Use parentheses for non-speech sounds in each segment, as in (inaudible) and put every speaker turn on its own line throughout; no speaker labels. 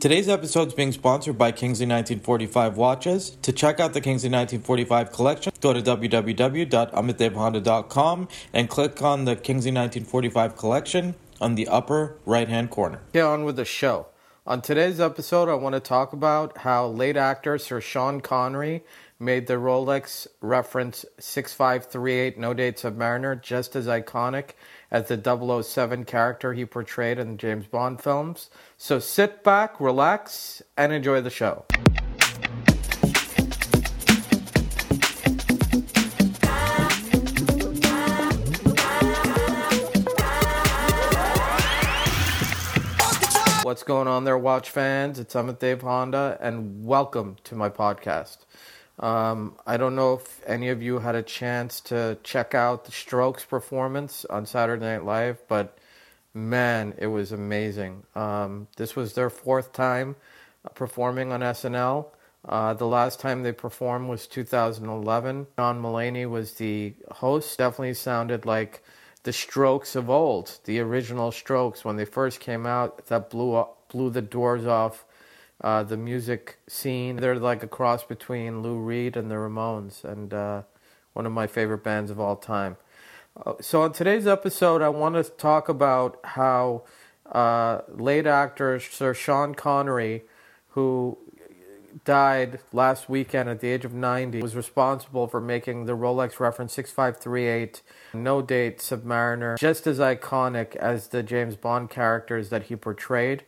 Today's episode is being sponsored by Kingsley 1945 Watches. To check out the Kingsley 1945 collection, go to www.amitdevhonda.com and click on the Kingsley 1945 collection on the upper right hand corner. Get on with the show. On today's episode, I want to talk about how late actor Sir Sean Connery made the Rolex reference 6538 No Date Submariner just as iconic as the 007 character he portrayed in the James Bond films. So sit back, relax, and enjoy the show. What's going on there, watch fans? It's Amit Dave Honda, and welcome to my podcast. Um, I don't know if any of you had a chance to check out the Strokes performance on Saturday Night Live, but man, it was amazing. Um, this was their fourth time performing on SNL. Uh, the last time they performed was 2011. John Mulaney was the host. Definitely sounded like the Strokes of old, the original Strokes when they first came out. That blew up, blew the doors off uh, the music scene. They're like a cross between Lou Reed and the Ramones, and uh, one of my favorite bands of all time. Uh, so, on today's episode, I want to talk about how uh, late actor Sir Sean Connery, who died last weekend at the age of 90, was responsible for making the Rolex reference 6538 no date Submariner just as iconic as the James Bond characters that he portrayed.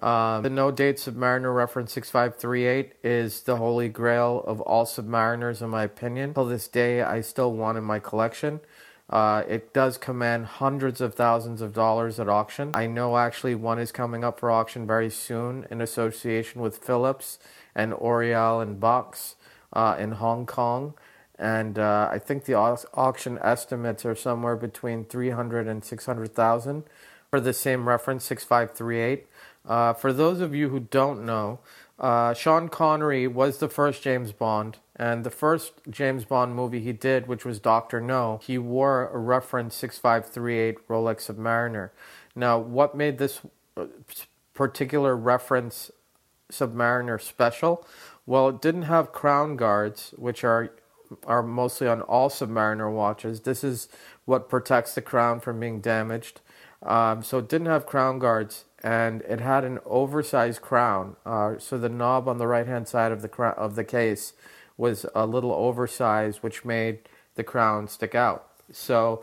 Uh, the no date Submariner reference 6538 is the holy grail of all Submariners, in my opinion. Till this day, I still want in my collection. Uh, it does command hundreds of thousands of dollars at auction. I know actually one is coming up for auction very soon in association with Phillips and Oriel and Box uh, in Hong Kong. And uh, I think the au- auction estimates are somewhere between 300 and 600,000 for the same reference 6538. Uh, for those of you who don't know, uh, Sean Connery was the first James Bond, and the first James Bond movie he did, which was Doctor No, he wore a reference 6538 Rolex Submariner. Now, what made this uh, particular reference Submariner special? Well, it didn't have crown guards, which are are mostly on all Submariner watches. This is what protects the crown from being damaged. Um, so it didn't have crown guards and it had an oversized crown. Uh, so the knob on the right hand side of the cr- of the case was a little oversized, which made the crown stick out. So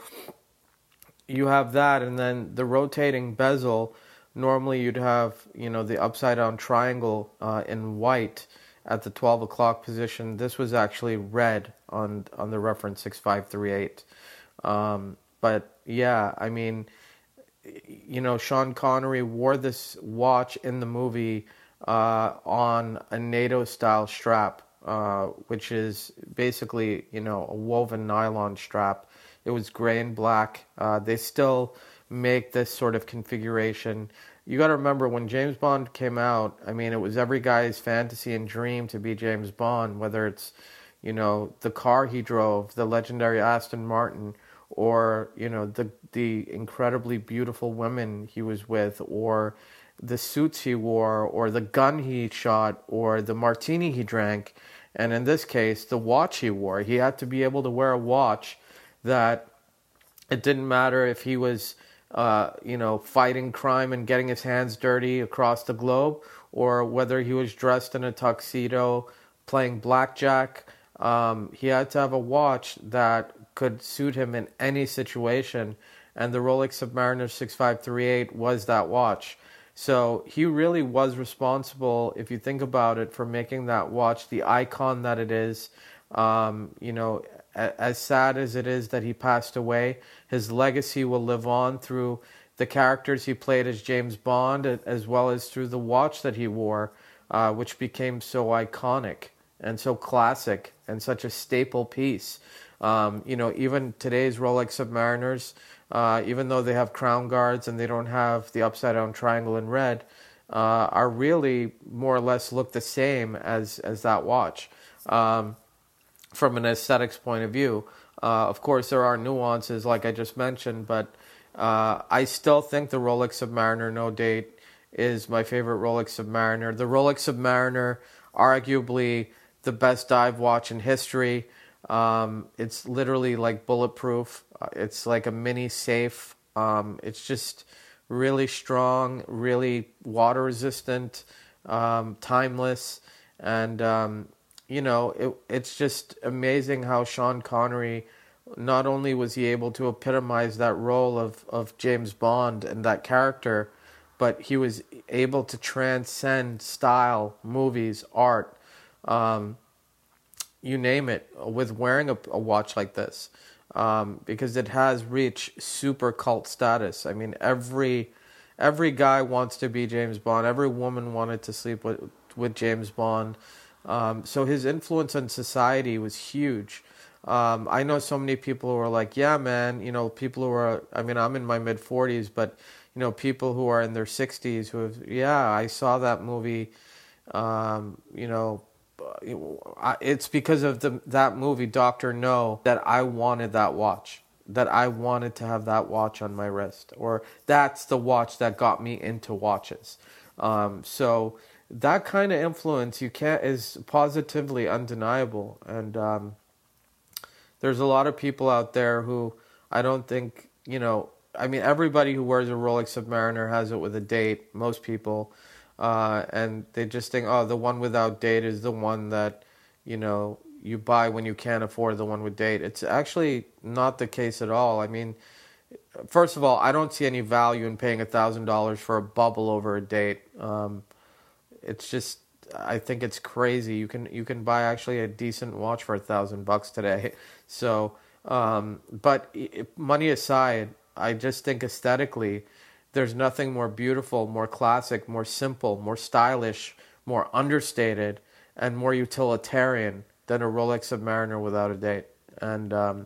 you have that, and then the rotating bezel. Normally, you'd have you know the upside down triangle uh, in white at the 12 o'clock position. This was actually red on on the reference 6538. Um, but yeah, I mean you know, Sean Connery wore this watch in the movie uh, on a NATO style strap, uh, which is basically, you know, a woven nylon strap. It was gray and black. Uh, they still make this sort of configuration. You got to remember when James Bond came out, I mean, it was every guy's fantasy and dream to be James Bond, whether it's, you know, the car he drove, the legendary Aston Martin or you know the the incredibly beautiful women he was with or the suits he wore or the gun he shot or the martini he drank. And in this case the watch he wore. He had to be able to wear a watch that it didn't matter if he was uh, you know fighting crime and getting his hands dirty across the globe or whether he was dressed in a tuxedo playing blackjack. Um, he had to have a watch that could suit him in any situation, and the Rolex Submariner 6538 was that watch. So he really was responsible, if you think about it, for making that watch the icon that it is. Um, you know, as sad as it is that he passed away, his legacy will live on through the characters he played as James Bond, as well as through the watch that he wore, uh, which became so iconic and so classic and such a staple piece. Um, you know, even today's Rolex Submariners, uh, even though they have crown guards and they don't have the upside down triangle in red, uh, are really more or less look the same as as that watch um, from an aesthetics point of view. Uh, of course, there are nuances, like I just mentioned, but uh, I still think the Rolex Submariner No Date is my favorite Rolex Submariner. The Rolex Submariner, arguably the best dive watch in history. Um, it's literally like bulletproof. Uh, it's like a mini safe. Um, it's just really strong, really water resistant, um, timeless, and um, you know it, it's just amazing how Sean Connery. Not only was he able to epitomize that role of, of James Bond and that character, but he was able to transcend style, movies, art, um, you name it, with wearing a, a watch like this, um, because it has reached super cult status. I mean, every every guy wants to be James Bond. Every woman wanted to sleep with with James Bond. Um, so his influence on society was huge. Um, I know so many people who are like, yeah, man, you know, people who are, I mean, I'm in my mid 40s, but you know, people who are in their 60s who have, yeah, I saw that movie, um, you know, it's because of the that movie Doctor No that I wanted that watch. That I wanted to have that watch on my wrist. Or that's the watch that got me into watches. Um, so that kind of influence you can't is positively undeniable. And um, there's a lot of people out there who I don't think you know I mean, everybody who wears a Rolex Submariner has it with a date. Most people, uh, and they just think, oh, the one without date is the one that you know you buy when you can't afford the one with date. It's actually not the case at all. I mean, first of all, I don't see any value in paying thousand dollars for a bubble over a date. Um, it's just, I think it's crazy. You can you can buy actually a decent watch for a thousand bucks today. (laughs) So, um, but money aside, I just think aesthetically, there's nothing more beautiful, more classic, more simple, more stylish, more understated, and more utilitarian than a Rolex Submariner without a date. And um,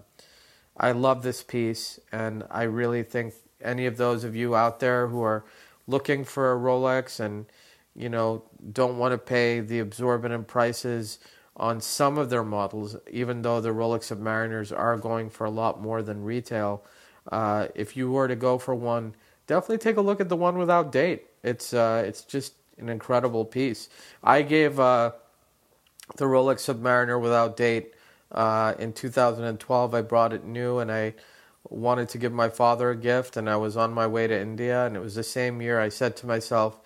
I love this piece, and I really think any of those of you out there who are looking for a Rolex and you know don't want to pay the exorbitant prices on some of their models, even though the Rolex Submariners are going for a lot more than retail uh, if you were to go for one, definitely take a look at the one without date. It's uh, it's just an incredible piece. I gave uh, the Rolex Submariner without date uh, in 2012. I brought it new, and I wanted to give my father a gift. And I was on my way to India, and it was the same year. I said to myself,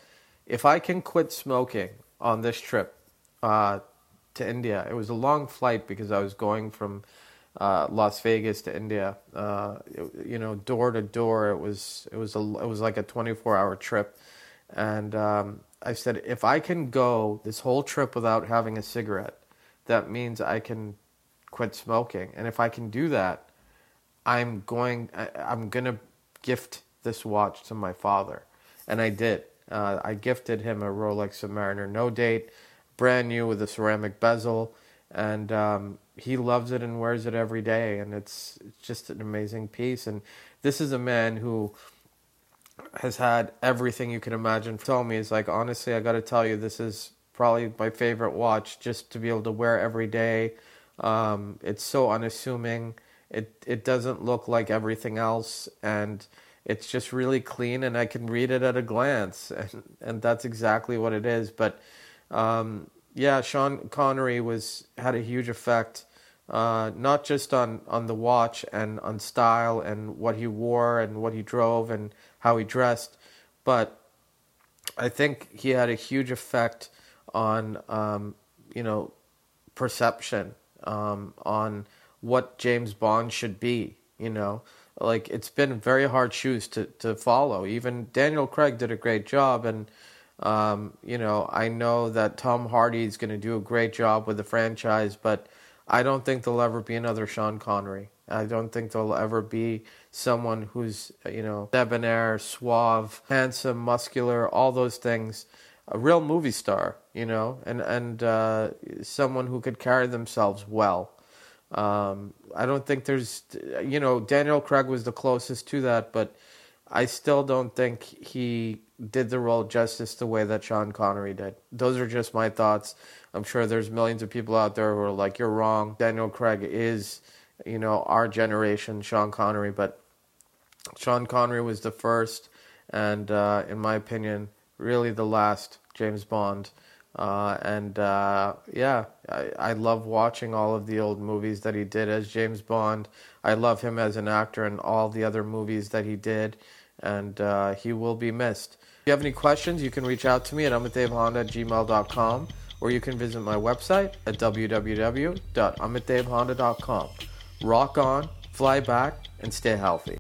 if I can quit smoking on this trip uh, to India, it was a long flight because I was going from uh, Las Vegas to India. Uh, it, you know, door to door, it was it was a it was like a 24 hour trip, and um, I said if I can go this whole trip without having a cigarette, that means I can quit smoking, and if I can do that, I'm going I, I'm gonna gift this watch to my father, and I did. Uh, I gifted him a Rolex Submariner, no date, brand new with a ceramic bezel, and um, he loves it and wears it every day, and it's, it's just an amazing piece. And this is a man who has had everything you can imagine. Tell me, is like honestly, I got to tell you, this is probably my favorite watch, just to be able to wear every day. Um, it's so unassuming. It it doesn't look like everything else, and it's just really clean, and I can read it at a glance, (laughs) and and that's exactly what it is. But um, yeah, Sean Connery was had a huge effect, uh, not just on, on the watch and on style and what he wore and what he drove and how he dressed, but I think he had a huge effect on um, you know perception um, on what James Bond should be. You know, like it's been very hard shoes to to follow. Even Daniel Craig did a great job and um, you know, I know that Tom Hardy is going to do a great job with the franchise, but I don't think there'll ever be another Sean Connery. I don't think there'll ever be someone who's, you know, debonair, suave, handsome, muscular, all those things. A real movie star, you know, and and uh, someone who could carry themselves well. Um, I don't think there's, you know, Daniel Craig was the closest to that, but I still don't think he did the role justice the way that Sean Connery did. Those are just my thoughts. I'm sure there's millions of people out there who are like, "You're wrong." Daniel Craig is, you know, our generation Sean Connery, but Sean Connery was the first, and uh, in my opinion, really the last James Bond. Uh, and uh, yeah, I, I love watching all of the old movies that he did as James Bond. I love him as an actor and all the other movies that he did, and uh, he will be missed. If you have any questions, you can reach out to me at amitdevehonda at gmail.com or you can visit my website at www.amitdevehonda.com. Rock on, fly back, and stay healthy.